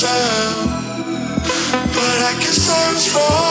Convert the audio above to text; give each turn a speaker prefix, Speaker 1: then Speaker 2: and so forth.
Speaker 1: But I I was wrong.